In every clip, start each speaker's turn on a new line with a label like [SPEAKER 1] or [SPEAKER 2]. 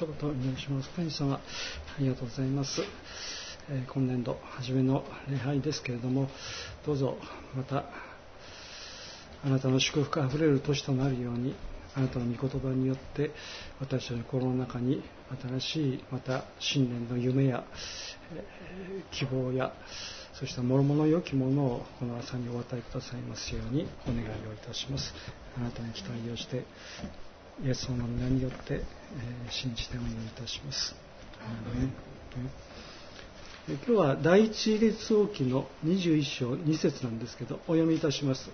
[SPEAKER 1] 一言お願いします。神様、ありがとうございます。え、今年度初めの礼拝ですけれども、どうぞまたあなたの祝福あふれる年となるように、あなたの御言葉によって私たちの心の中に新しいまた新年の夢や、え、希望やそして諸々良きものをこの朝にお与えくださいますようにお願いをいたしますあなたに期待をしてイエス様の皆によって、えー、信じてお祈りいたします。今日は第一列王記の21章2節なんですけどお読みいたします。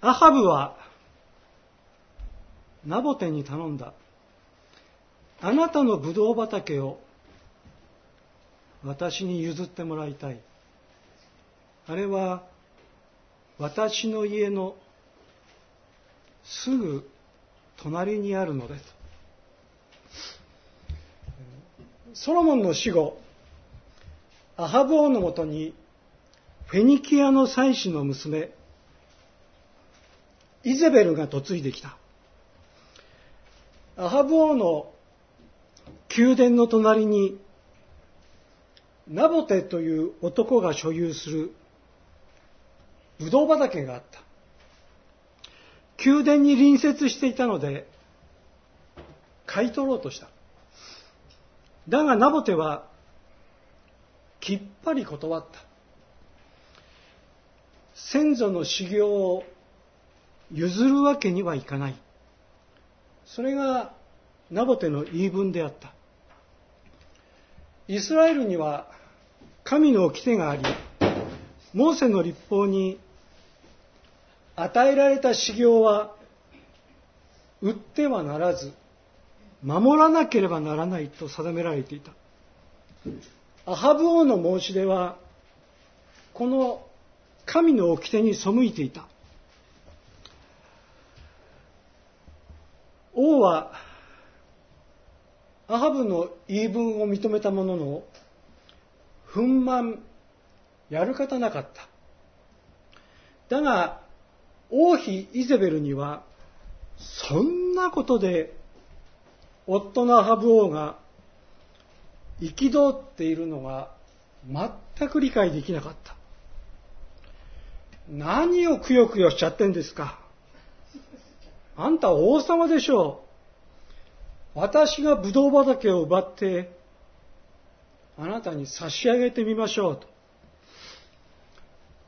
[SPEAKER 1] アハブはナボテに頼んだ。あなたのブドウ畑を私に譲ってもらいたい。あれは私の家のすぐ隣にあるのです。ソロモンの死後アハブ王のもとにフェニキアの妻子の娘イゼベルが嫁いできた。アハブ王の宮殿の隣にナボテという男が所有するブドウ畑があった。宮殿に隣接していたので、買い取ろうとした。だがナボテは、きっぱり断った。先祖の修行を譲るわけにはいかない。それがナボテの言い分であった。イスラエルには神の掟があり、モーセの立法に与えられた修行は売ってはならず守らなければならないと定められていた。アハブ王の申し出はこの神の掟に背いていた。王はアハブの言い分を認めたものの憤懣やるかたなかった。だが王妃イゼベルには、そんなことで、夫のアハブ王が憤っているのが全く理解できなかった。何をくよくよしちゃってんですか？あんた王様でしょう。私がブドウ畑を奪って、あなたに差し上げてみましょうと。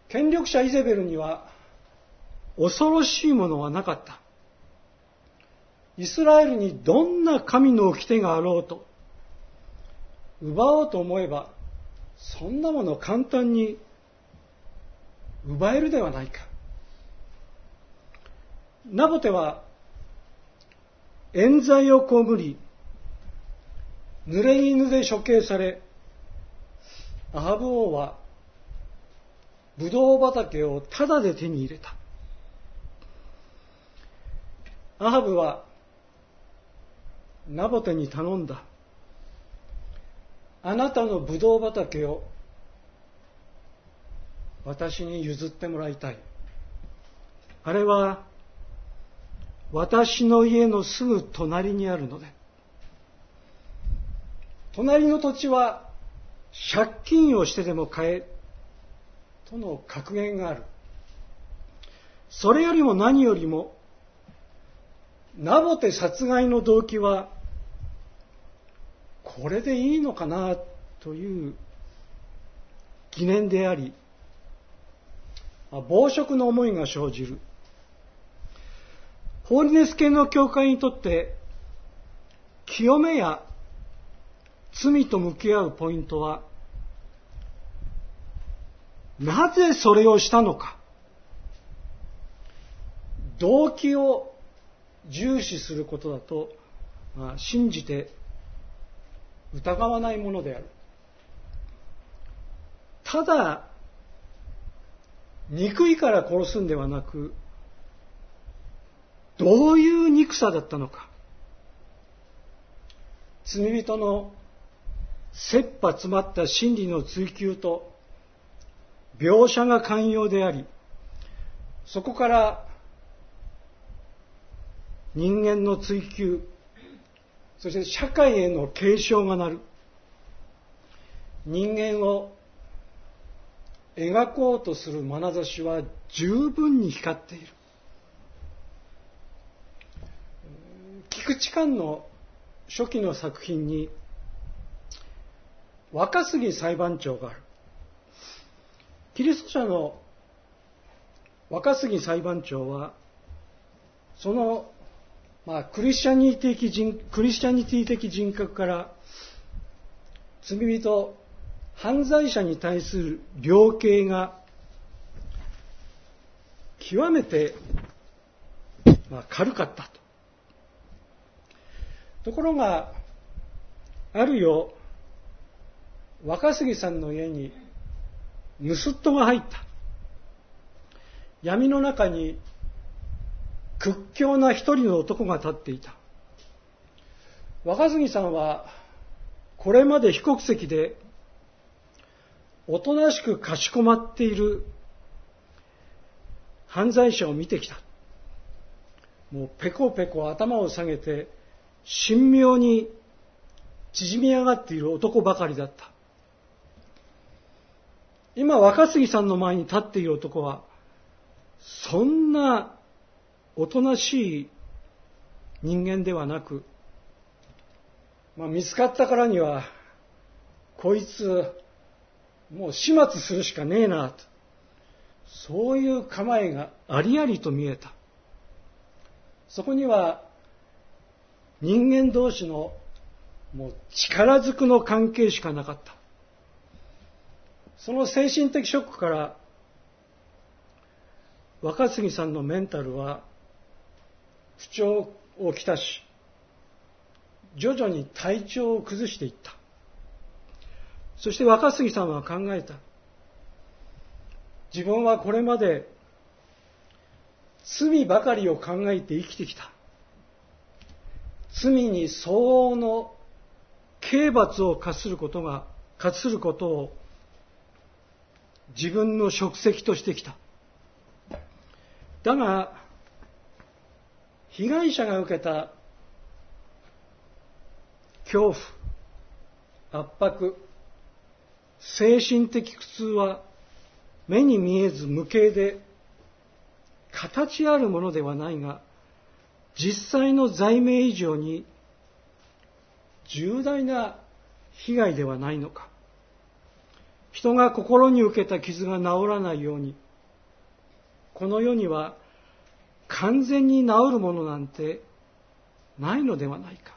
[SPEAKER 1] 権力者イゼベルには恐ろしいものはなかった。イスラエルにどんな神の掟があろうと、奪おうと思えば、そんなもの簡単に奪えるではないか。ナボテは、冤罪を被り、濡れ犬で処刑され、アハブ王は、ブドウ畑をタダで手に入れた。アハブはナボテに頼んだ。あなたのブドウ畑を私に譲ってもらいたい。あれは私の家のすぐ隣にあるので、隣の土地は借金をしてでも買えとの格言がある。それよりも何よりもナボテ殺害の動機は、これでいいのかなという疑念であり、暴食の思いが生じる。ホーリネス系の教会にとって、清めや罪と向き合うポイントは、なぜそれをしたのか、動機を重視することだと、まあ、信じて疑わないものである。ただ、憎いから殺すんではなく、どういう憎さだったのか。罪人の切羽詰まった真理の追求と描写が寛容であり、そこから人間の追求、そして社会への警鐘が鳴る。人間を描こうとする眼差しは十分に光っている。菊池寛の初期の作品に若杉裁判長がある。キリスト者の若杉裁判長はその、まあ、クリスチャニティ的人クリスチャニティ的人格から罪人犯罪者に対する量刑が極めて、まあ、軽かったと。ところが、あるよ、若杉さんの家に盗人が入った。闇の中に屈強な一人の男が立っていた。若杉さんは、これまで非国籍で、おとなしくかしこまっている犯罪者を見てきた。もうペコペコ頭を下げて、神妙に縮み上がっている男ばかりだった。今、若杉さんの前に立っている男は、そんなおとなしい人間ではなく、まあ、見つかったからには、こいつ、もう始末するしかねえなと。そういう構えがありありと見えた。そこには、人間同士のもう力ずくの関係しかなかった。その精神的ショックから若杉さんのメンタルは不調をきたし徐々に体調を崩していった。そして若杉さんは考えた。自分はこれまで罪ばかりを考えて生きてきた。罪に相応の刑罰を課することが課することを自分の職責としてきた。だが、被害者が受けた恐怖、圧迫、精神的苦痛は目に見えず無形で形あるものではないが実際の罪名以上に重大な被害ではないのか。人が心に受けた傷が治らないように、この世には完全に治るものなんてないのではないか。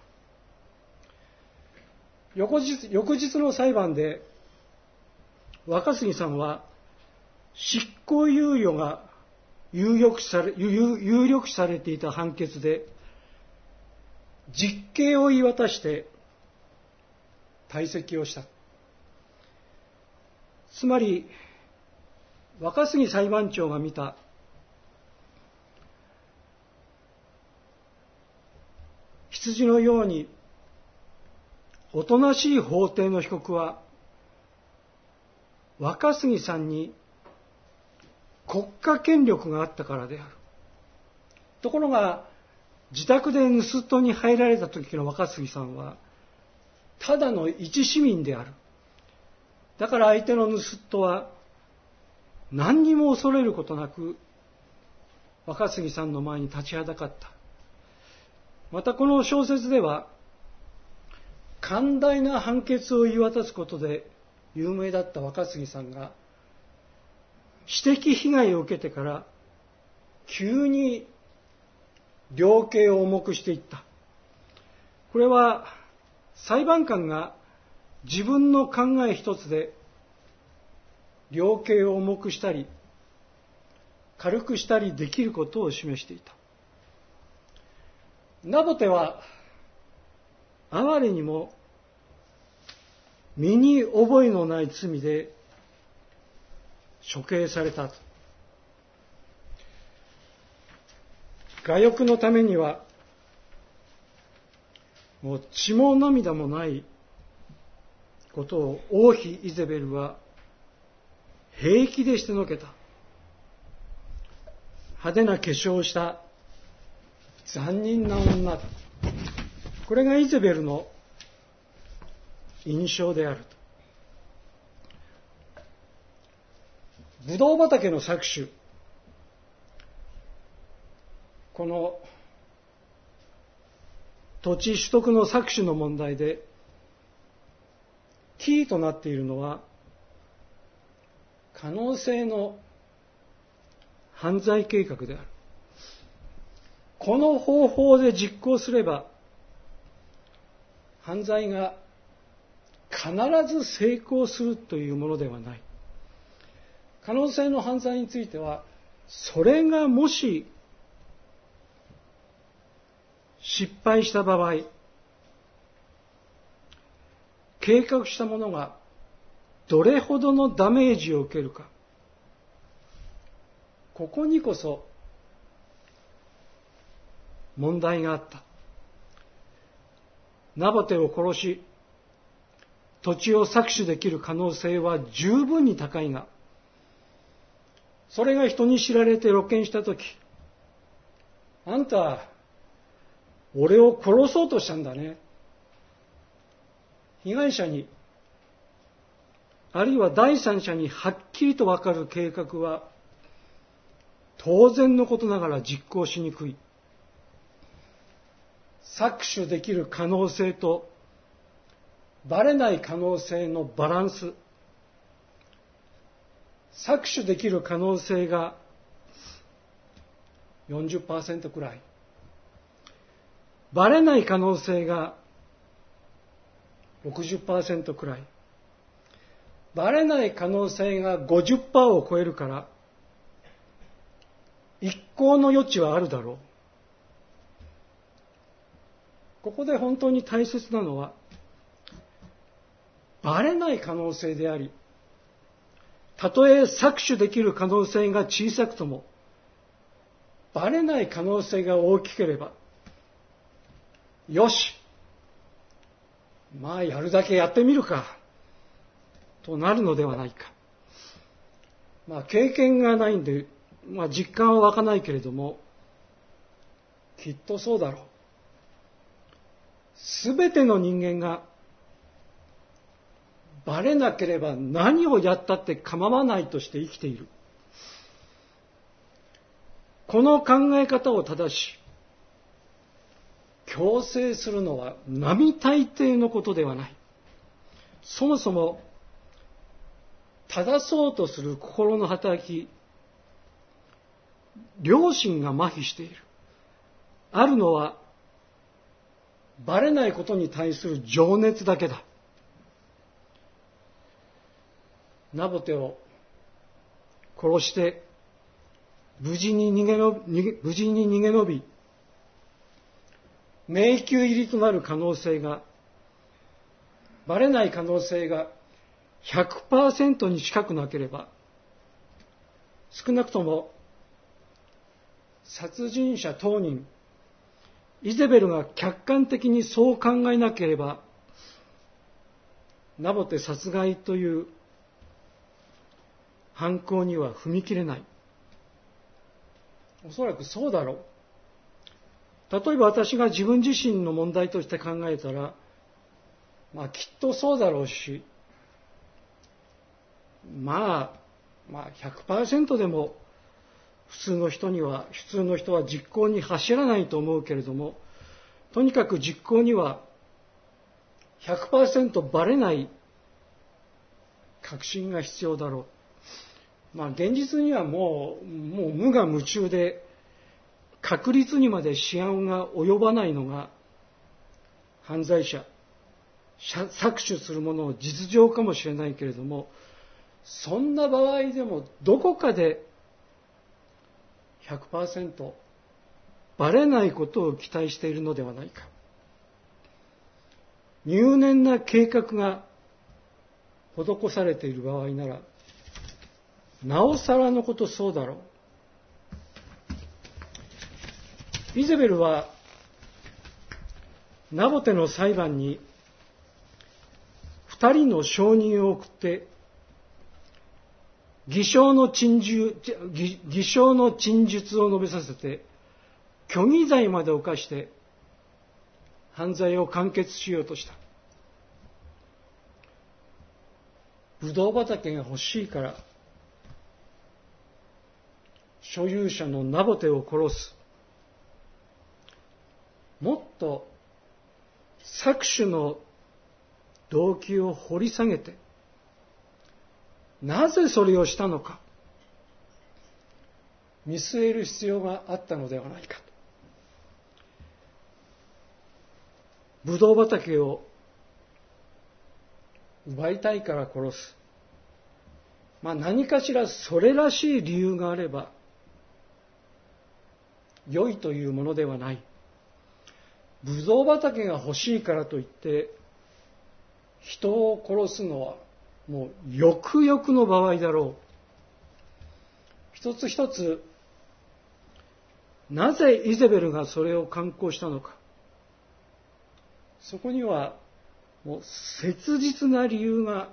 [SPEAKER 1] 翌日翌日の裁判で若杉さんは執行猶予が有力され有力されていた判決で実刑を言い渡して退席をした。つまり、若杉裁判長が見た羊のようにおとなしい法廷の被告は若杉さんに国家権力があったからである。ところが自宅で盗人に入られた時の若杉さんはただの一市民である。だから相手の盗人は何にも恐れることなく若杉さんの前に立ちはだかった。またこの小説では寛大な判決を言い渡すことで有名だった若杉さんが私的被害を受けてから急に量刑を重くしていった。これは裁判官が自分の考え一つで量刑を重くしたり軽くしたりできることを示していたナボテは哀れにも身に覚えのない罪で処刑されたと我欲のためにはもう血も涙もないことを王妃イゼベルは平気でしてのけた。派手な化粧をした残忍な女だ。これがイゼベルの印象であると。ブドウ畑の搾取。この土地取得の搾取の問題で、キーとなっているのは、可能性の犯罪計画である。この方法で実行すれば、犯罪が必ず成功するというものではない。可能性の犯罪については、それがもし失敗した場合、計画したものがどれほどのダメージを受けるか、ここにこそ問題があった。ナボテを殺し、土地を搾取できる可能性は十分に高いが、それが人に知られて露見したとき、あんた、俺を殺そうとしたんだね。被害者に、あるいは第三者にはっきりとわかる計画は、当然のことながら実行しにくい。搾取できる可能性と、バレない可能性のバランス。搾取できる可能性が40%くらい。バレない可能性が60%くらい。バレない可能性が50%を超えるから、一向の余地はあるだろう。ここで本当に大切なのは、バレない可能性であり、たとえ搾取できる可能性が小さくとも、バレない可能性が大きければ、よしまあやるだけやってみるかとなるのではないか。まあ経験がないんで、まあ実感は湧かないけれども、きっとそうだろう。すべての人間がバレなければ何をやったって構わないとして生きている。この考え方を正し、強制するのは並大抵のことではない。そもそも、正そうとする心の働き、良心が麻痺している。あるのは、バレないことに対する情熱だけだ。ナボテを殺して、無事に逃げの無事に逃げ延び、迷宮入りとなる可能性が、バレない可能性が100%に近くなければ、少なくとも殺人者当人、イゼベルが客観的にそう考えなければ、ナボテ殺害という犯行には踏み切れない。おそらくそうだろう。例えば私が自分自身の問題として考えたら、まあきっとそうだろうし、まあ、まあ100%でも普通の人には、普通の人は実行に走らないと思うけれども、とにかく実行には100%バレない確信が必要だろう。まあ現実にはもう、もう無我夢中で、確率にまで思案が及ばないのが犯罪者、搾取するものの実情かもしれないけれども、そんな場合でもどこかで100%バレないことを期待しているのではないか。入念な計画が施されている場合なら、なおさらのことそうだろう。イゼベルは、ナボテの裁判に、二人の証人を送って、偽証の陳述偽証の陳述を述べさせて、虚偽罪まで犯して、犯罪を完結しようとした。ブドウ畑が欲しいから、所有者のナボテを殺す。もっと搾取の動機を掘り下げて、なぜそれをしたのか、見据える必要があったのではないかと。ブドウ畑を奪いたいから殺す。まあ何かしらそれらしい理由があれば、良いというものではない。ブドウ畑が欲しいからといって、人を殺すのはもうよくよくの場合だろう。一つ一つ、なぜイゼベルがそれを敢行したのか。そこには、もう切実な理由が、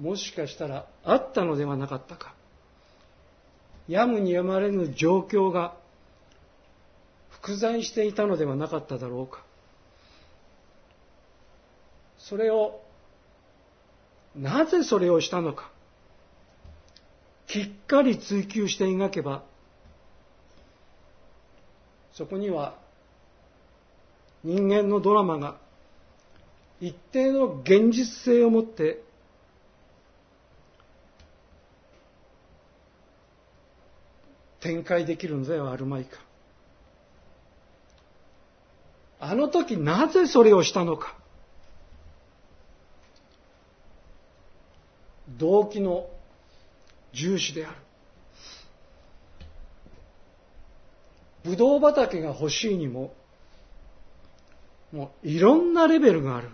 [SPEAKER 1] もしかしたらあったのではなかったか。やむにやまれぬ状況が複在していたのではなかっただろうか。それを、なぜそれをしたのか。きっかり追求して描けば、そこには人間のドラマが一定の現実性を持って展開できるのではあるまいか。あの時なぜそれをしたのか。動機の重視である。ブドウ畑が欲しいにも、もういろんなレベルがある。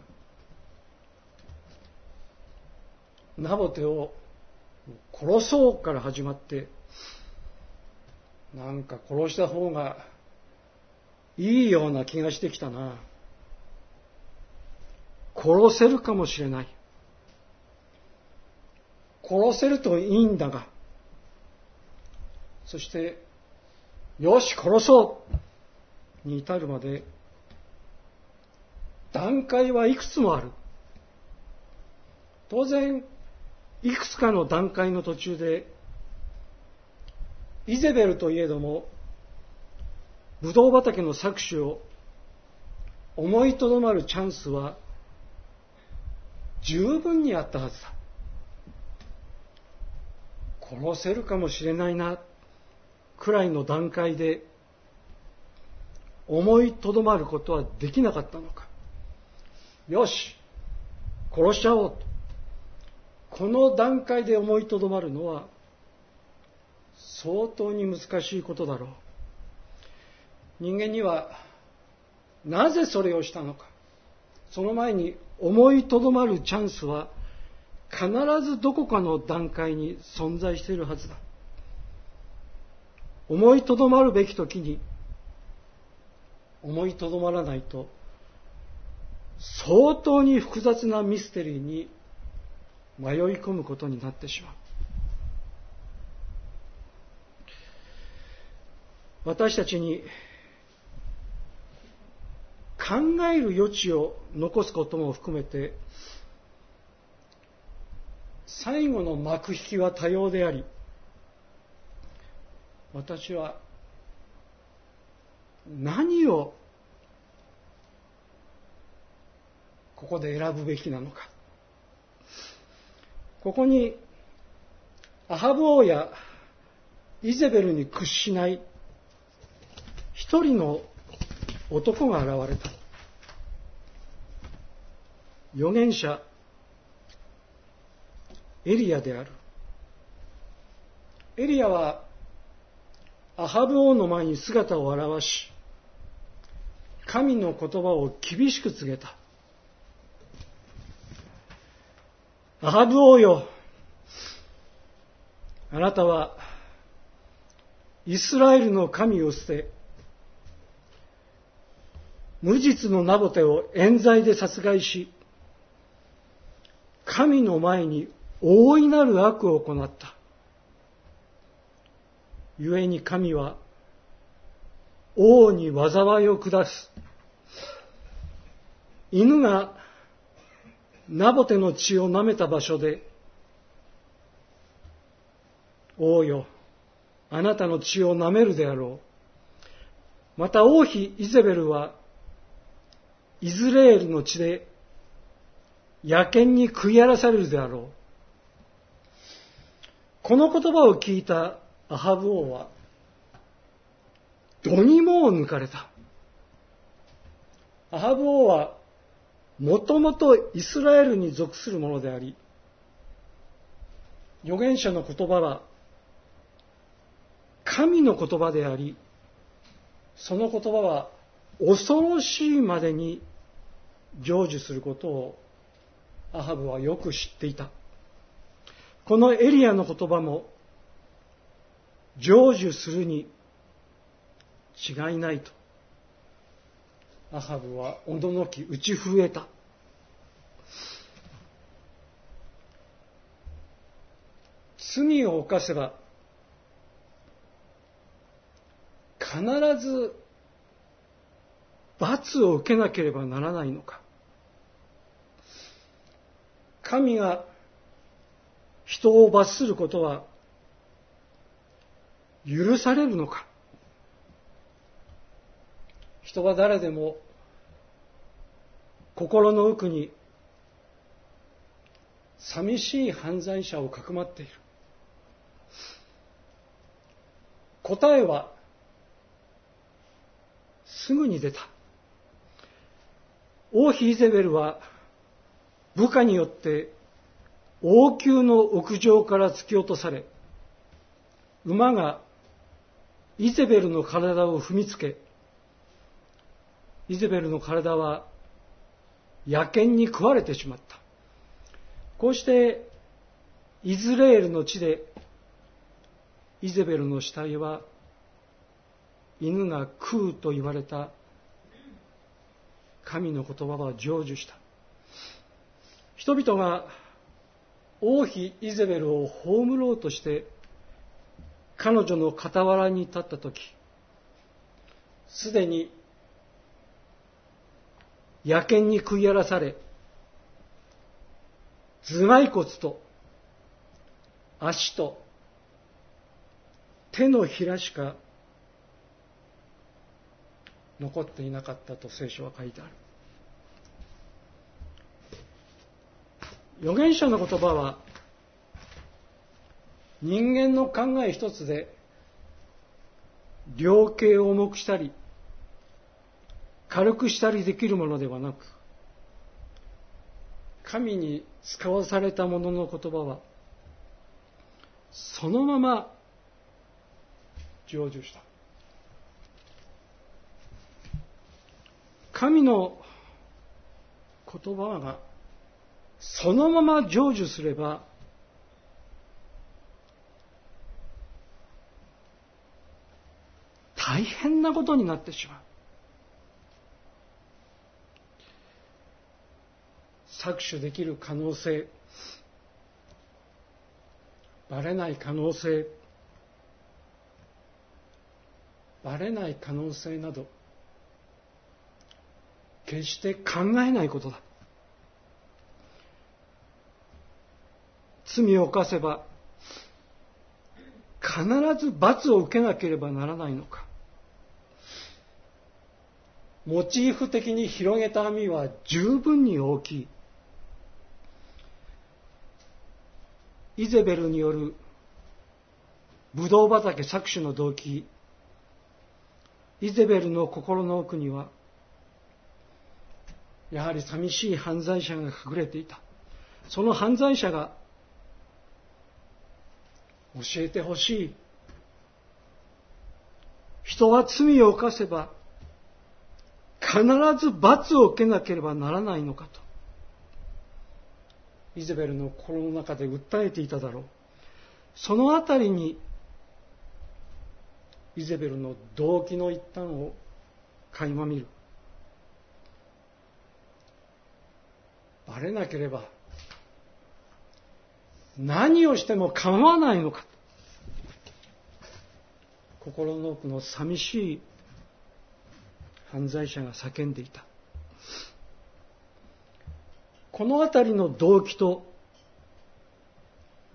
[SPEAKER 1] ナボテを殺そうから始まって、なんか殺した方がいいような気がしてきたな。殺せるかもしれない。殺せるといいんだが、そして、よし、殺そうに至るまで、段階はいくつもある。当然、いくつかの段階の途中で、イゼベルといえども、ブドウ畑の搾取を思いとどまるチャンスは十分にあったはずだ。殺せるかもしれないな、くらいの段階で思いとどまることはできなかったのか。よし、殺しちゃおうと。この段階で思いとどまるのは相当に難しいことだろう。人間にはなぜそれをしたのか。その前に思いとどまるチャンスは必ずどこかの段階に存在しているはずだ。思いとどまるべき時に思いとどまらないと相当に複雑なミステリーに迷い込むことになってしまう。私たちに考える余地を残すことも含めて最後の幕引きは多様であり私は何をここで選ぶべきなのかここにアハブ王やイゼベルに屈しない一人の男が現れた。預言者、エリアである。エリアは、アハブ王の前に姿を現し、神の言葉を厳しく告げた。アハブ王よ、あなたは、イスラエルの神を捨て、無実のナボテを冤罪で殺害し、神の前に大いなる悪を行った。故に神は王に災いを下す。犬がナボテの血を舐めた場所で、王よ、あなたの血を舐めるであろう。また王妃イゼベルは、イズレールの血で野犬に食い荒らされるであろう。この言葉を聞いたアハブ王は、どにもを抜かれた。アハブ王は、もともとイスラエルに属するものであり、預言者の言葉は、神の言葉であり、その言葉は恐ろしいまでに成就することをアハブはよく知っていた。このエリアの言葉も成就するに違いないと。アハブは驚き打ち震えた。罪を犯せば必ず罰を受けなければならないのか神が人を罰することは許されるのか？人は誰でも心の奥に寂しい犯罪者をかくまっている。答えはすぐに出た。王妃イゼベルは部下によって王宮の屋上から突き落とされ、馬がイゼベルの体を踏みつけ、イゼベルの体は野犬に食われてしまった。こうしてイズレールの地でイゼベルの死体は犬が食うと言われた神の言葉は成就した。人々が王妃イゼベルを葬ろうとして彼女の傍らに立った時すでに野犬に食い荒らされ頭蓋骨と足と手のひらしか残っていなかったと聖書は書いてある。預言者の言葉は人間の考え一つで量刑を重くしたり軽くしたりできるものではなく神に使わされたものの言葉はそのまま成就した。神の言葉がそのまま成就すれば大変なことになってしまう。搾取できる可能性、バレない可能性、バレない可能性など、決して考えないことだ。罪を犯せば必ず罰を受けなければならないのか。モチーフ的に広げた網は十分に大きい。イゼベルによるブドウ畑搾取の動機。イゼベルの心の奥にはやはり寂しい犯罪者が隠れていた。その犯罪者が教えてほしい。人は罪を犯せば必ず罰を受けなければならないのかと。イゼベルの心の中で訴えていただろう。そのあたりにイゼベルの動機の一端を垣間見る。バレなければ何をしても構わないのか心の奥の寂しい犯罪者が叫んでいたこの辺りの動機と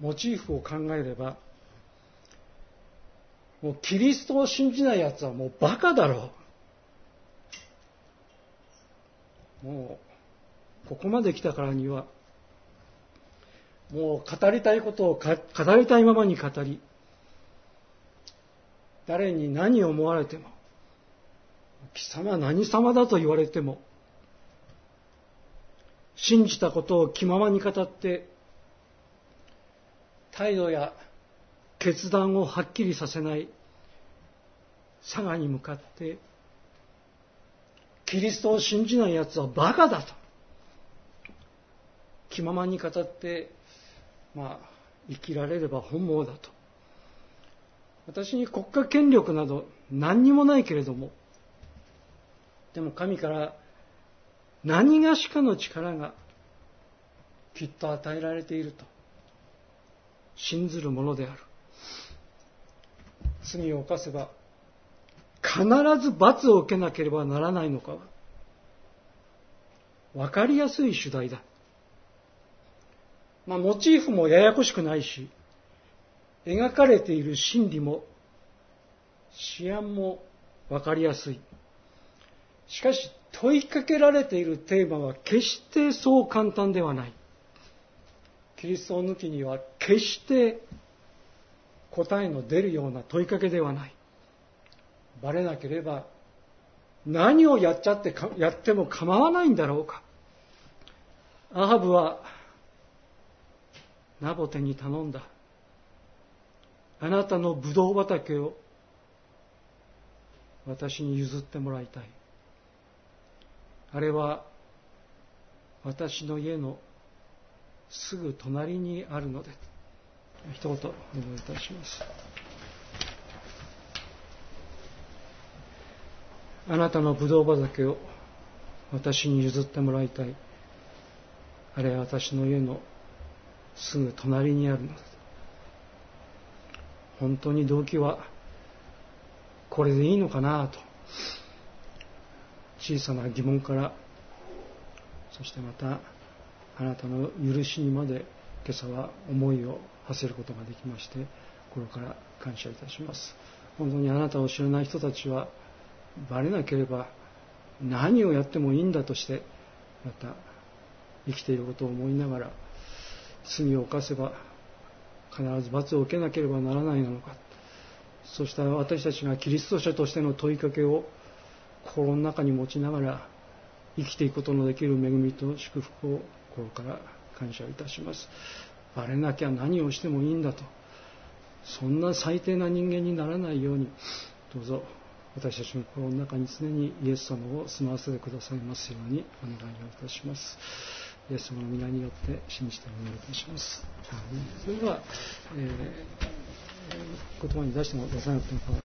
[SPEAKER 1] モチーフを考えればもうキリストを信じない奴はもうバカだろう。もう、ここまで来たからには、もう語りたいことを語りたいままに語り、誰に何を思われても、貴様何様だと言われても、信じたことを気ままに語って、態度や決断をはっきりさせない佐賀に向かってキリストを信じない奴はバカだと気ままに語ってまあ生きられれば本望だと私に国家権力など何にもないけれどもでも神から何がしかの力がきっと与えられていると信ずるものである罪を犯せば必ず罰を受けなければならないのかは分かりやすい主題だ。まあ、モチーフもややこしくないし、描かれている心理も、思案も分かりやすい。しかし、問いかけられているテーマは決してそう簡単ではない。キリストを抜きには決して答えの出るような問いかけではない。バレなければ何をやっちゃってやっても構わないんだろうか。アハブはナボテに頼んだ。あなたのブドウ畑を私に譲ってもらいたい。あれは私の家のすぐ隣にあるので。一言お願いいたします。あなたのブドウ畑を私に譲ってもらいたい。あれは私の家のすぐ隣にあるのだ。本当に動機はこれでいいのかなと小さな疑問からそしてまたあなたの許しにまで今朝は思いを馳せることができまして心から感謝いたします本当にあなたを知らない人たちはバレなければ何をやってもいいんだとしてまた生きていることを思いながら罪を犯せば必ず罰を受けなければならないのか。そうした私たちがキリスト者としての問いかけを心の中に持ちながら生きていくことのできる恵みと祝福を心から感謝いたします。バレなきゃ何をしてもいいんだと。そんな最低な人間にならないように。どうぞ。私たちの心の中に常にイエス様を住まわせてくださいますようにお願いをいたします。イエス様の皆によって信じてお願いいたします。それでは、えー、言葉に出しても出さなくても